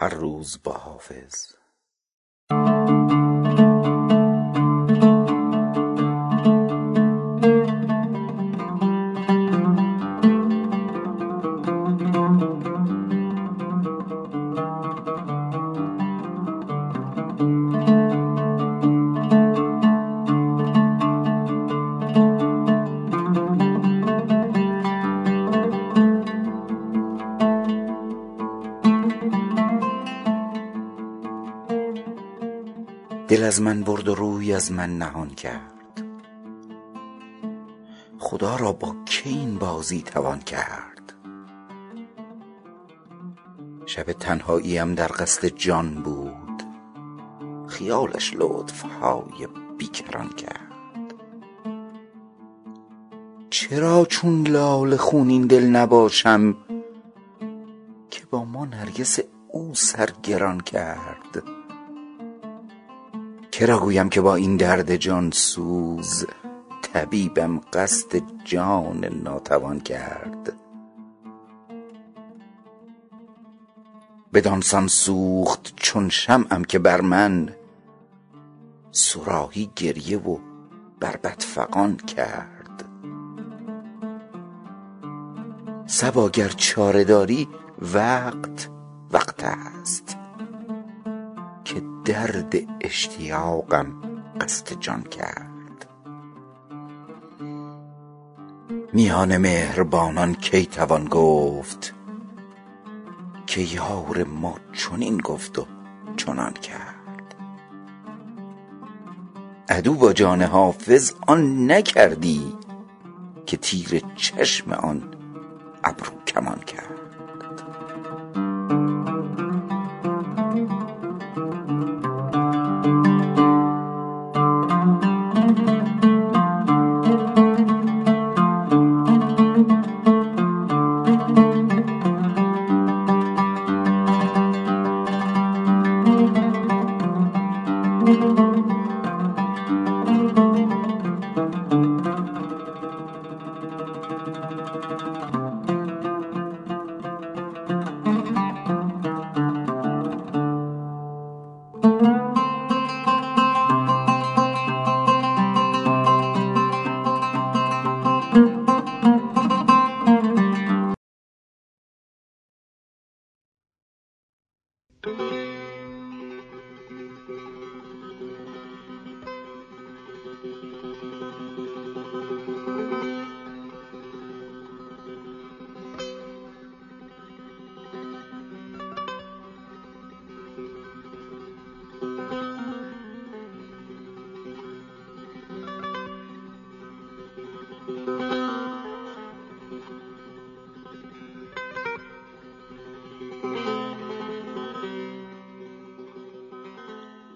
هر روز با حافظ. من برد و روی از من نهان کرد. خدا را با که این بازی توان کرد؟ شب تنهاییم در قصد جان بود. خیالش لطف های بیکران کرد. چرا چون لاله خونین دل نباشم که با ما نرگس او سر گران کرد؟ که را گویم که با این درد جان سوز؟ طبیبم قصد جان ناتوان کرد. بدان سان سوخت چون شمعم که بر من صراحی گریه و بربط فغان کرد. صبا گر چاره داری وقت وقت است. درد اشتیاقم قصد جان کرد. میان مهربانان کی توان گفت؟ که یار ما چنین گفت و چنان کرد؟ عدو با جان حافظ آن نکردی که تیر چشم آن ابرو کمان کرد.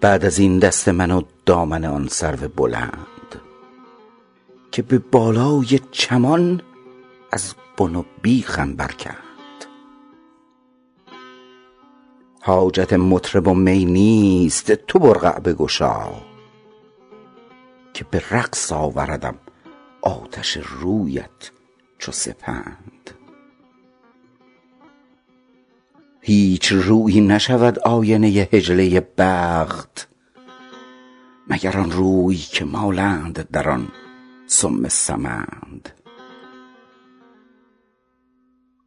بعد از این دست من و دامن آن سرو بلند که به بالای چمان از بن و بیخم برکند. حاجت مطرب و می نیست تو برقع بگشا که به رقص آوردم آتش رویت چو سپند. هیچ رویی نشود آینه حجله بخت مگر آن روی که مالند در آن سم سمند.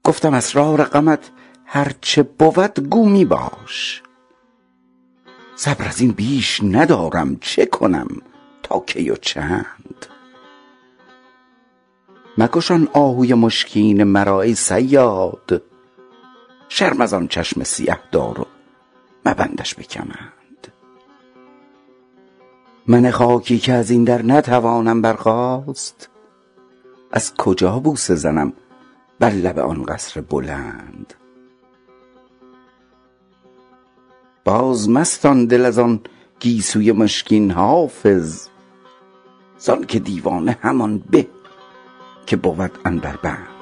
گفتم اسرار غمت هر چه بود گو می باش. صبر از این بیش ندارم چه کنم تا کی و چند؟ مکش آن آهوی مشکین مرا ای صیاد. شرم از آن چشم سیه دار و مبندش به کمند. من خاکی که از این در نتوانم برخاست از کجا بوسه زنم بر لب آن قصر بلند؟ باز مستان دل از آن گیسوی مشکین حافظ زان که دیوانه همان به که بود عنبربند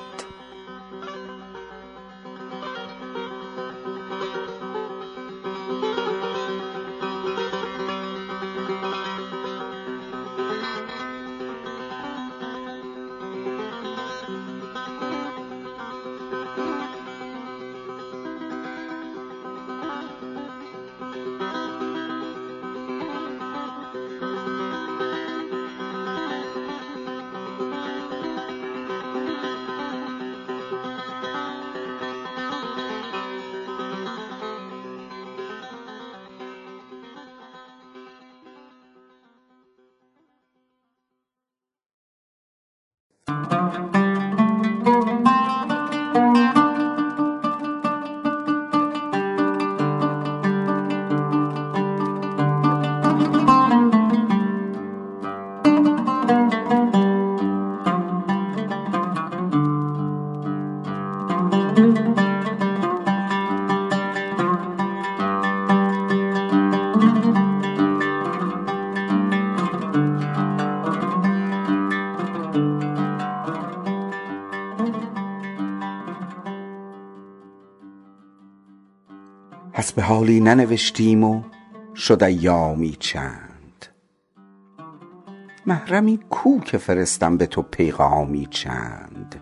حسب حالی ننوشتیم و شد ایامی چند. محرمی کو که فرستم به تو پیغامی چند.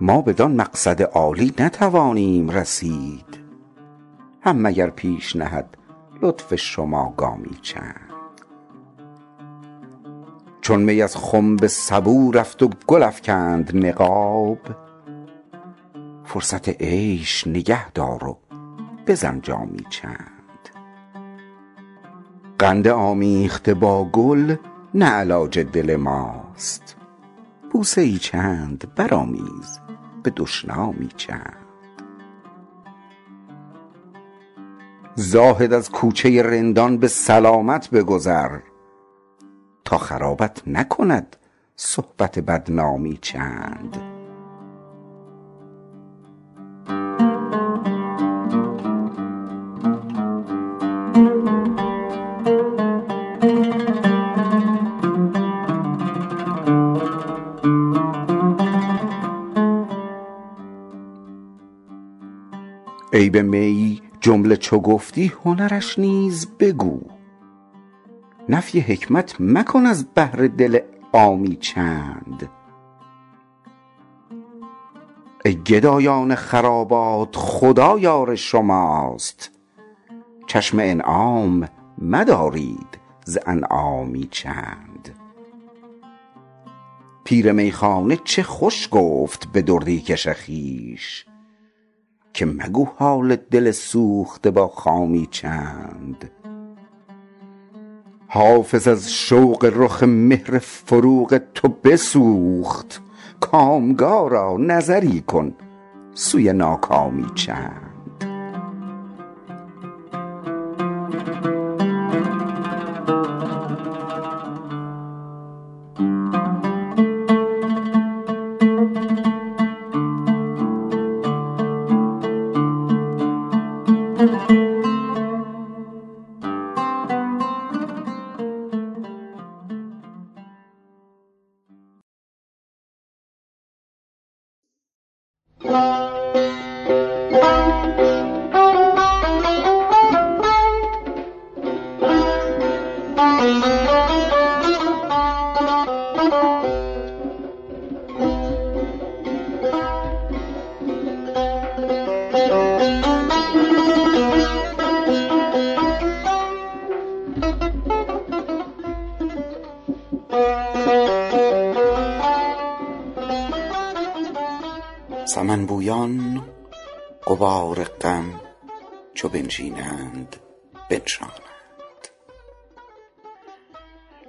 ما بدان مقصد عالی نتوانیم رسید. هم مگر پیش نهد لطف شما گامی چند. چون می از خنب سبو رفت و گل افکند نقاب فرصت عیش نگه دار و بزن جامی چند. قند آمیخته با گل نه علاج دل ماست. بوسه ای چند برآمیز به دشنامی چند. زاهد از کوچه رندان به سلامت بگذر تا خرابت نکند صحبت بدنامی چند. عیب می جمله چو گفتی هنرش نیز بگو. نفی حکمت مکن از بهر دل عامی چند. ای گدایان خرابات خدا یار شماست. چشم انعام مدارید ز انعامی چند. پیر میخانه چه خوش گفت به دردی کش خویش که مگو حال دل سوخته با خامی چند. حافظ از شوق رخ مهر فروغ تو بسوخت. کامگارا نظری کن سوی ناکامی چند. سمن بویان غبار غم چو بنشینند بنشانند.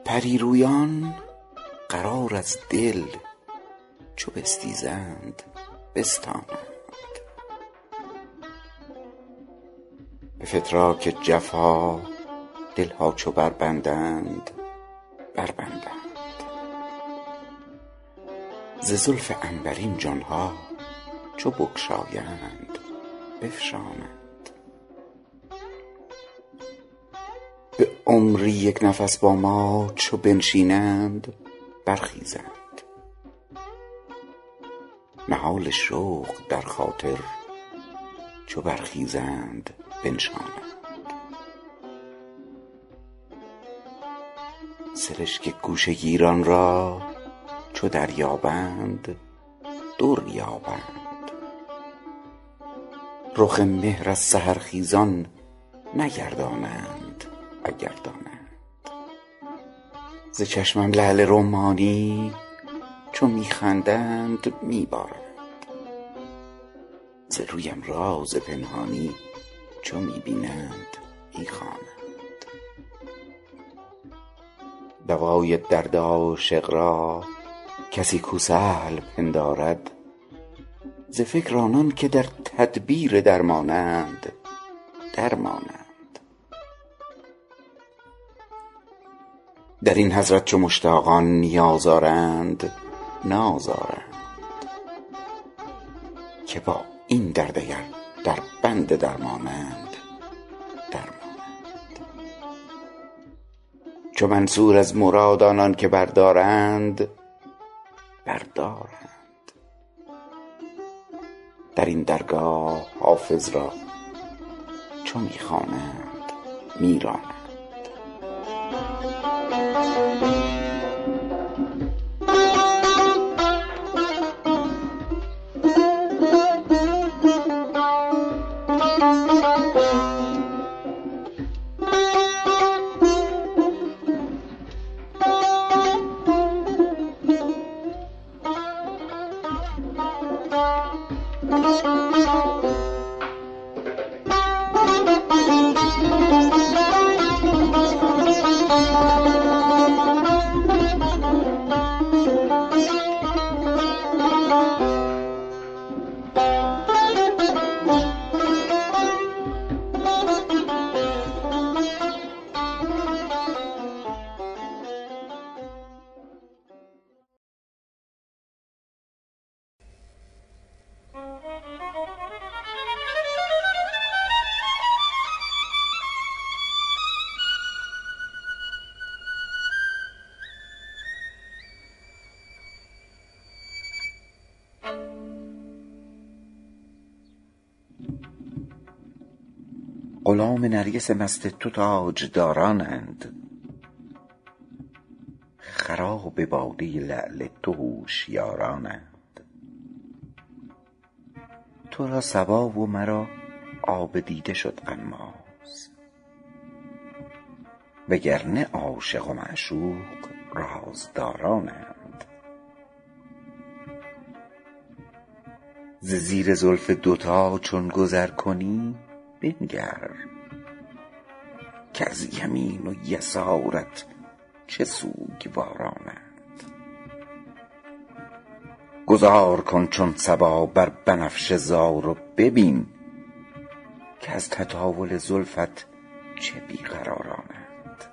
پری رویان قرار از دل چو بستیزند بستانند. به فتراک جفا دل ها چو بربندند بربندند. ز زلف عنبرین جان ها چو بگشایند بفشانند. به عمری یک نفس با ما چو بنشینند برخیزند. نهال شوق در خاطر چو برخیزند بنشانند. سرشک گوشه گیران را چو دریابند در یابند رخ مهر از سحرخیزان نگردانند اگر دانند. ز چشمم لعل رمانی چو می خندند می بارند ز رویم راز پنهانی چو می بینند می خوانند دوای درد عاشق را کسی کو سهل پندارد ز فکر آنان که در تدبیر درمانند درمانند. در این حضرت چو مشتاقان نیاز آرند ناز آرند. که با این درد اگر در بند درمانند درمانند. چو منصور از مراد آنان که بردارند بردارند. در این درگاه حافظ را چو می خوانند نرگس مست تو تاجدارانند. خراب باده لعل تو هوشیارانند. تو را صبا و مرا آب دیده شد غماز. وگرنه عاشق و معشوق رازدارانند. ز زیر زلف دوتا چون گذر کنی بنگر کز یمین و یسارت چه سوگوارانند گذار کن چون صبا بر بنفشه زار و ببین کز تطاول زلفت چه بی قرارانند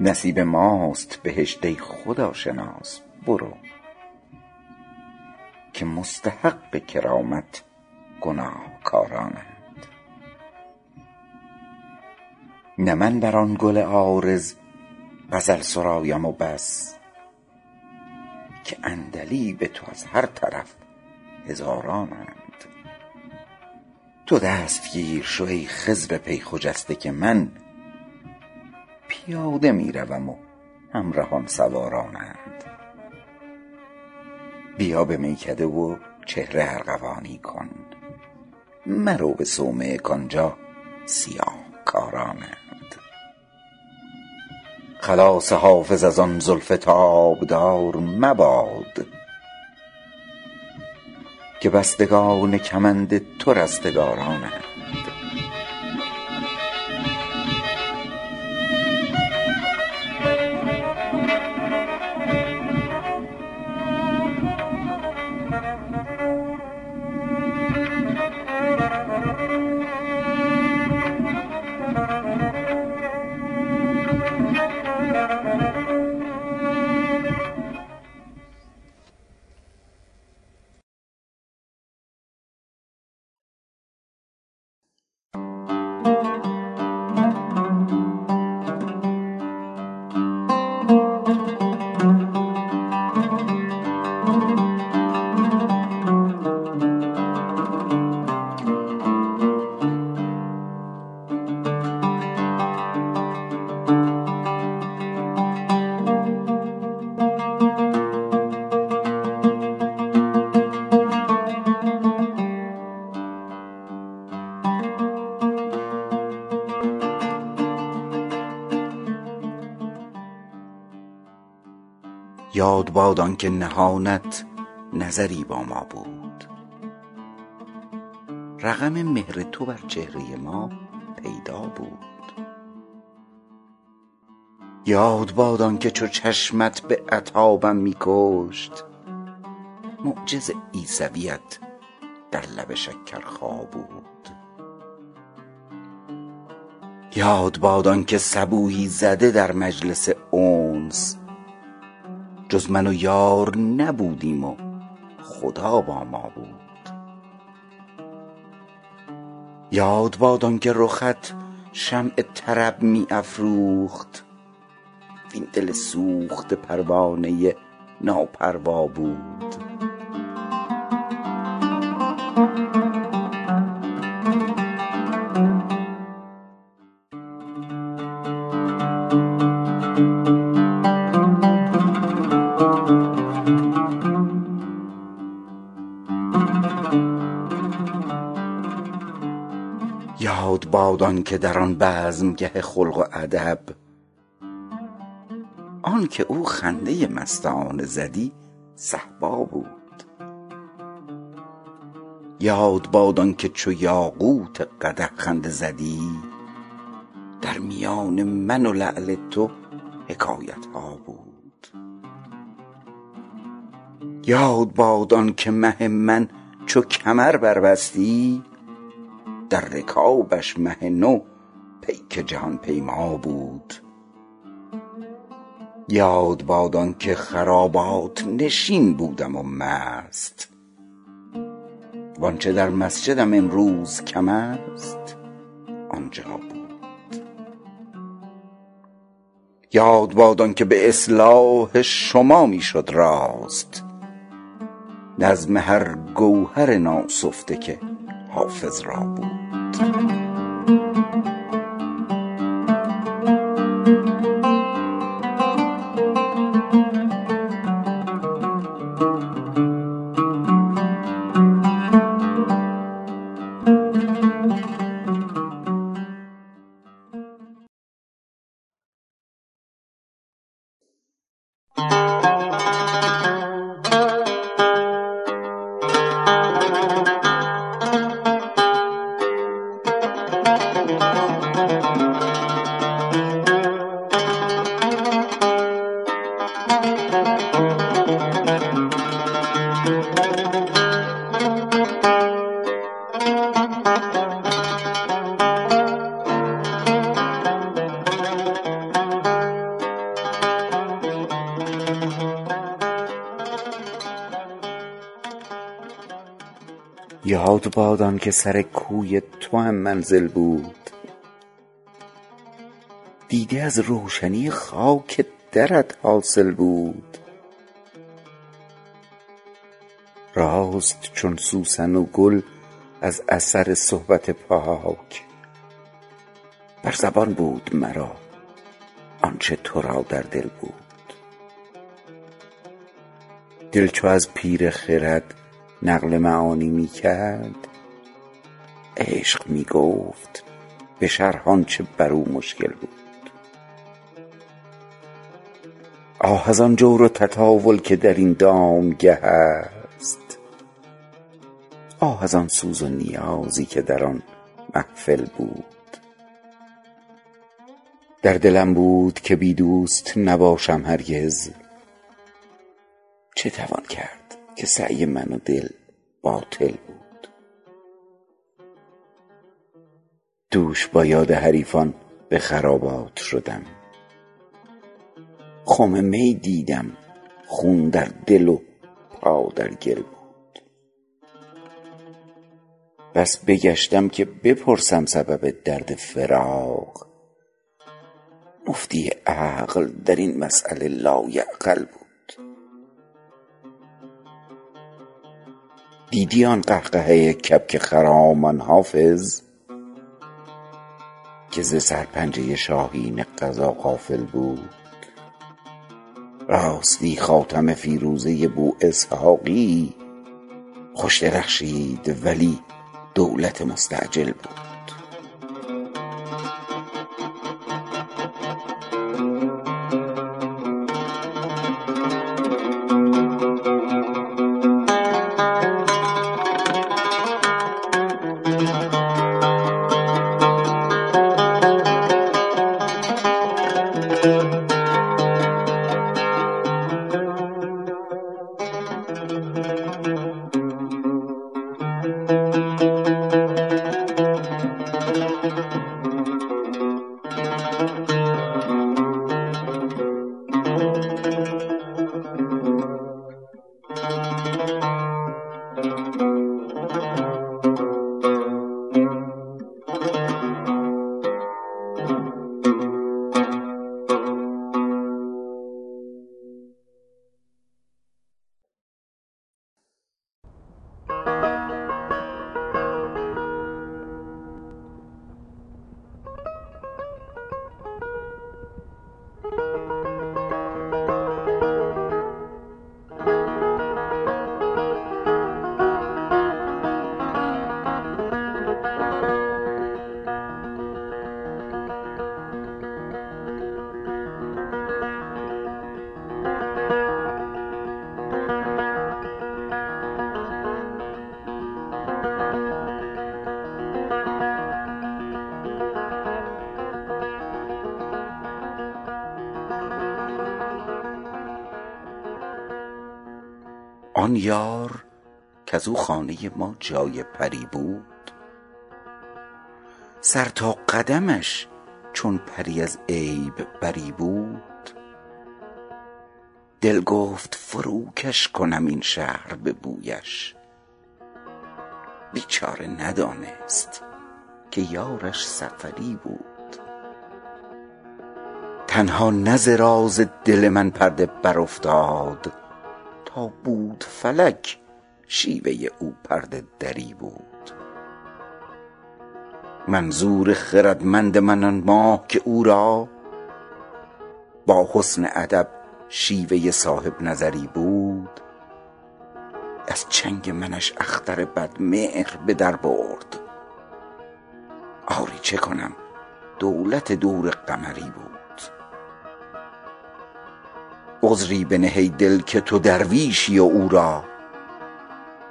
نصیب ماست بهشت ای خداشناس برو که مستحق کرامت گناهکارانند. نه من بر آن گل عارض غزل سرایم و بس. که عندلیب تو از هر طرف هزارانند. تو دستگیر شو ای خضر پی خجسته که من پیاده می روم و همرهان سوارانند. بیا به میکده و چهره ارغوانی کن مرو به صومعه کآنجا سیاهکارانند. خلاص حافظ از آن زلف تابدار مباد که بستگان کمند تو رستگارانند. یاد باد آن که نهانت نظری با ما بود. رقم مهر تو بر چهره ما پیدا بود. یاد باد آن که چو چشمت به عتابم می کشت معجز عیسویت در لب شکرخا بود. یاد باد آن که صبوحی زده در مجلس انس جز من و یار نبودیم و خدا با ما بود. یاد باد آن که رخت شمع طرب می افروخت. وین دل سوخته پروانه ناپروا بود. آن که در آن بزمگه خلق و ادب. آنکه او خنده مستانه زدی صهبا بود. یاد باد آنکه چو یاقوت قدح خنده زدی در میان من و لعل تو حکایتها بود. یاد باد آنکه مه من چو کمر بربستی در رکابش مه نو پیک جهان پیما بود. یاد باد آنکه خرابات نشین بودم و مست. وآنچه در مسجدم امروز کم است آنجا بود. یاد باد آنکه به اصلاح شما می شد راست. نظم هر گوهر ناسفته که حافظ را بود. یاد باد آنکه سر کوی توام منزل بود. دیده از روشنی خاک درت حاصل بود. راست چون سوسن و گل از اثر صحبت پاک. بر زبان بود مرا آنچه ترا در دل بود. دل چو از پیر خرد نقل معانی می کرد عشق می گفت به شرح آنچه برو مشکل بود. آه از آن جور و تطاول که در این دامگه است. آه از آن سوز و نیازی که در آن محفل بود. در دلم بود که بی دوست نباشم هرگز. چه توان کرد؟ که سعی من و دل باطل بود. دوش با یاد حریفان به خرابات شدم. خم می دیدم خون در دل و پا در گل بود. بس بگشتم که بپرسم سبب درد فراق. مفتی عقل در این مسأله لایعقل بود. دیدی آن قهقهه کبک خرامان حافظ؟ که ز سرپنجه شاهین قضا غافل بود. راستی خاتم فیروزه بواسحاقی خوش درخشید ولی دولت مستعجل بود. آن یار کزو خانه ما جای پری بود. سر تا قدمش چون پری از عیب بری بود. دل گفت فروکش کنم این شهر به بویش. بیچاره ندانست که یارش سفری بود. تنها نه ز راز دل من پرده برافتاد بود فلک شیوه او پرده دری بود. منظور خردمند من آن ماه که او را با حسن ادب شیوه صاحب نظری بود از چنگ منش اختر بدمهر به در برد. آری چه کنم دولت دور قمری بود. عذری بنه ای دل که تو درویشی و او را.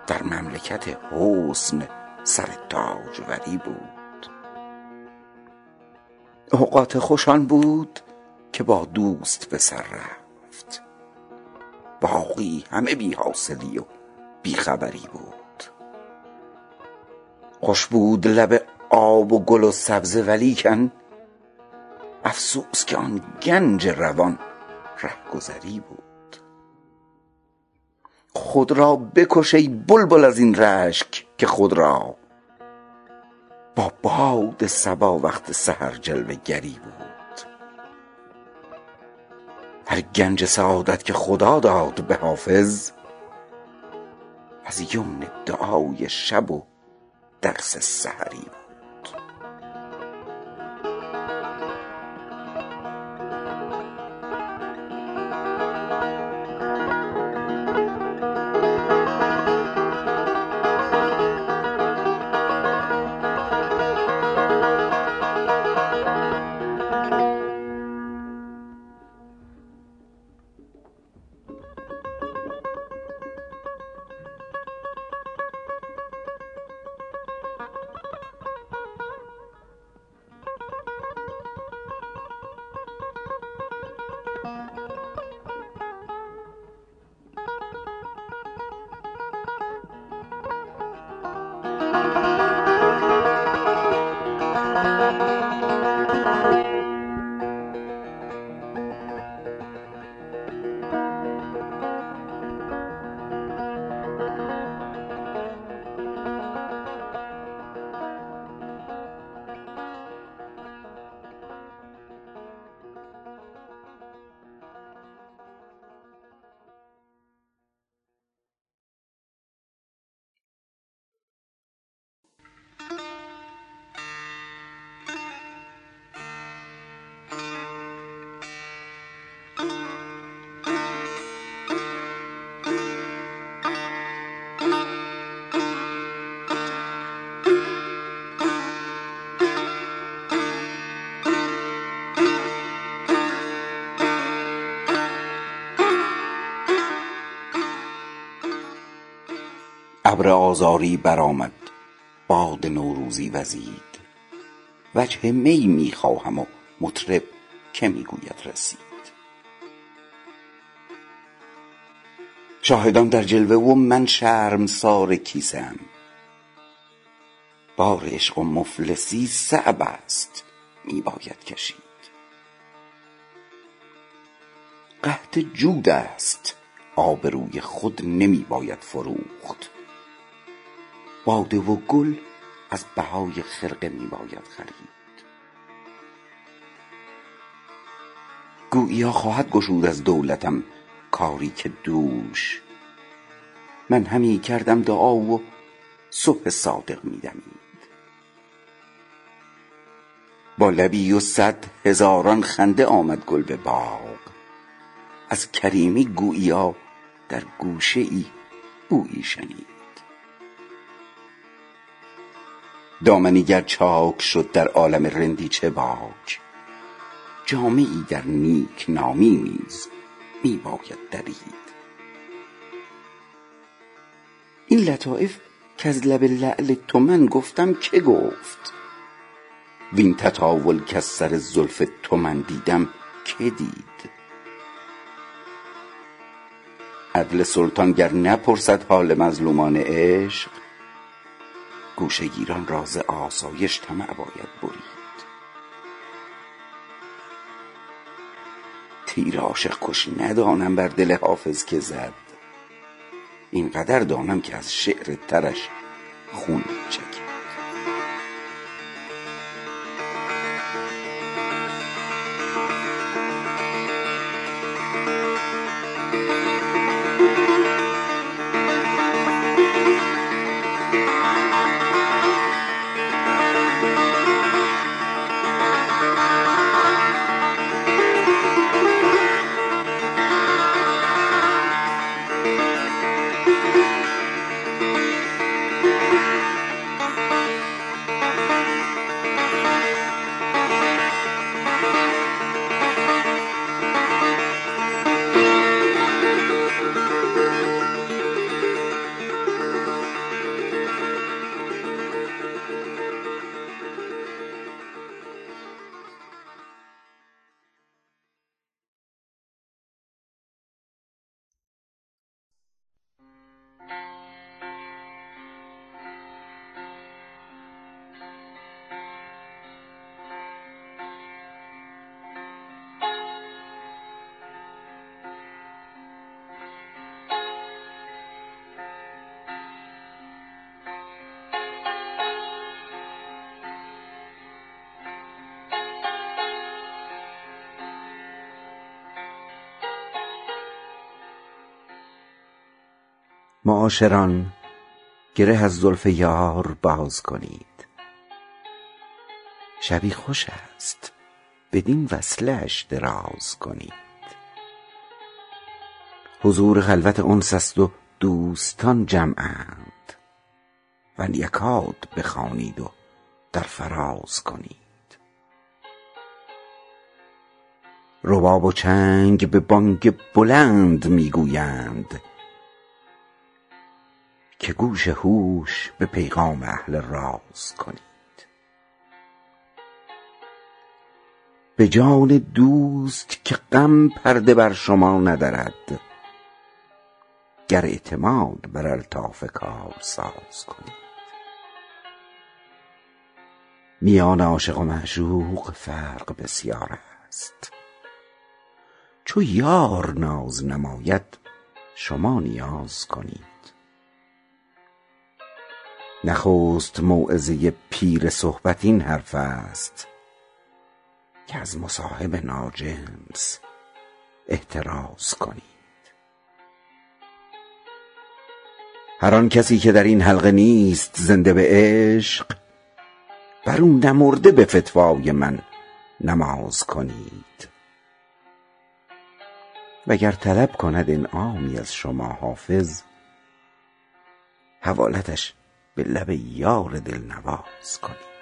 در مملکت حسن سر تاجوری بود. اوقات خوش آن بود که با دوست به سر رفت. باقی همه بی حاصلی و بی خبری بود. خوش بود لب آب و گل و سبزه ولیکن. افسوس که آن گنج روان رهگذری بود. خود را بکش ای بلبل از این رشک که خود را با باد صبا وقت سحر جلوه گری بود. هر گنج سعادت که خدا داد به حافظ از یمن دعای شب و درس سحری بود. ابر آذاری برآمد. باد نوروزی وزید. وجه می می خواهم و مطرب که می گوید رسید. شاهدان در جلوه و من شرمسار کیسه ام بار عشق و مفلسی صعب است می باید کشید. قحط جود است آبروی خود نمی باید فروخت. باده و گل از بهای خرقه می باید خرید. گوییا خواهد گشود از دولتم کاری که دوش. من همی کردم دعا و صبح صادق می دمید با لبی و صد هزاران خنده آمد گل به باغ. از کریمی گوییا در گوشه ای بویی شنید. دامنی گر چاک شد در عالم رندی چه باک؟ جامه ای در نیک نامی نیز می باید درید. این لطایف کز لب لعل تو من گفتم که گفت. وین تطاول کز سر زلف تو من دیدم که دید. عدل سلطان گر نپرسد حال مظلومان عشق گوشه گیران را ز آسایش طمع باید برید. تیر عاشق کش ندانم بر دل حافظ که زد. اینقدر دانم که از شعر ترش خون معاشران گره از زلف یار باز کنید. شبی خوش است بدین وصله اش دراز کنید. حضور خلوت انس است و دوستان جمعند. ون یکاد بخوانید و در فراز کنید. رباب و چنگ به بانگ بلند می‌گویند. که گوش هوش به پیغام اهل راز کنید. به جان دوست که غم پرده بر شما ندرد گر اعتماد بر الطاف کارساز کنید. میان عاشق و معشوق فرق بسیار است. چو یار ناز نماید شما نیاز کنید. نخست موعظه پیر صحبت این حرف است که از مصاحب ناجنس احتراز کنید. هر آن کسی که در این حلقه نیست زنده به عشق بر او نمرده به فتوای من نماز کنید. وگر طلب کند انعامی از شما حافظ حوالتش به لب یار دلنواز کنید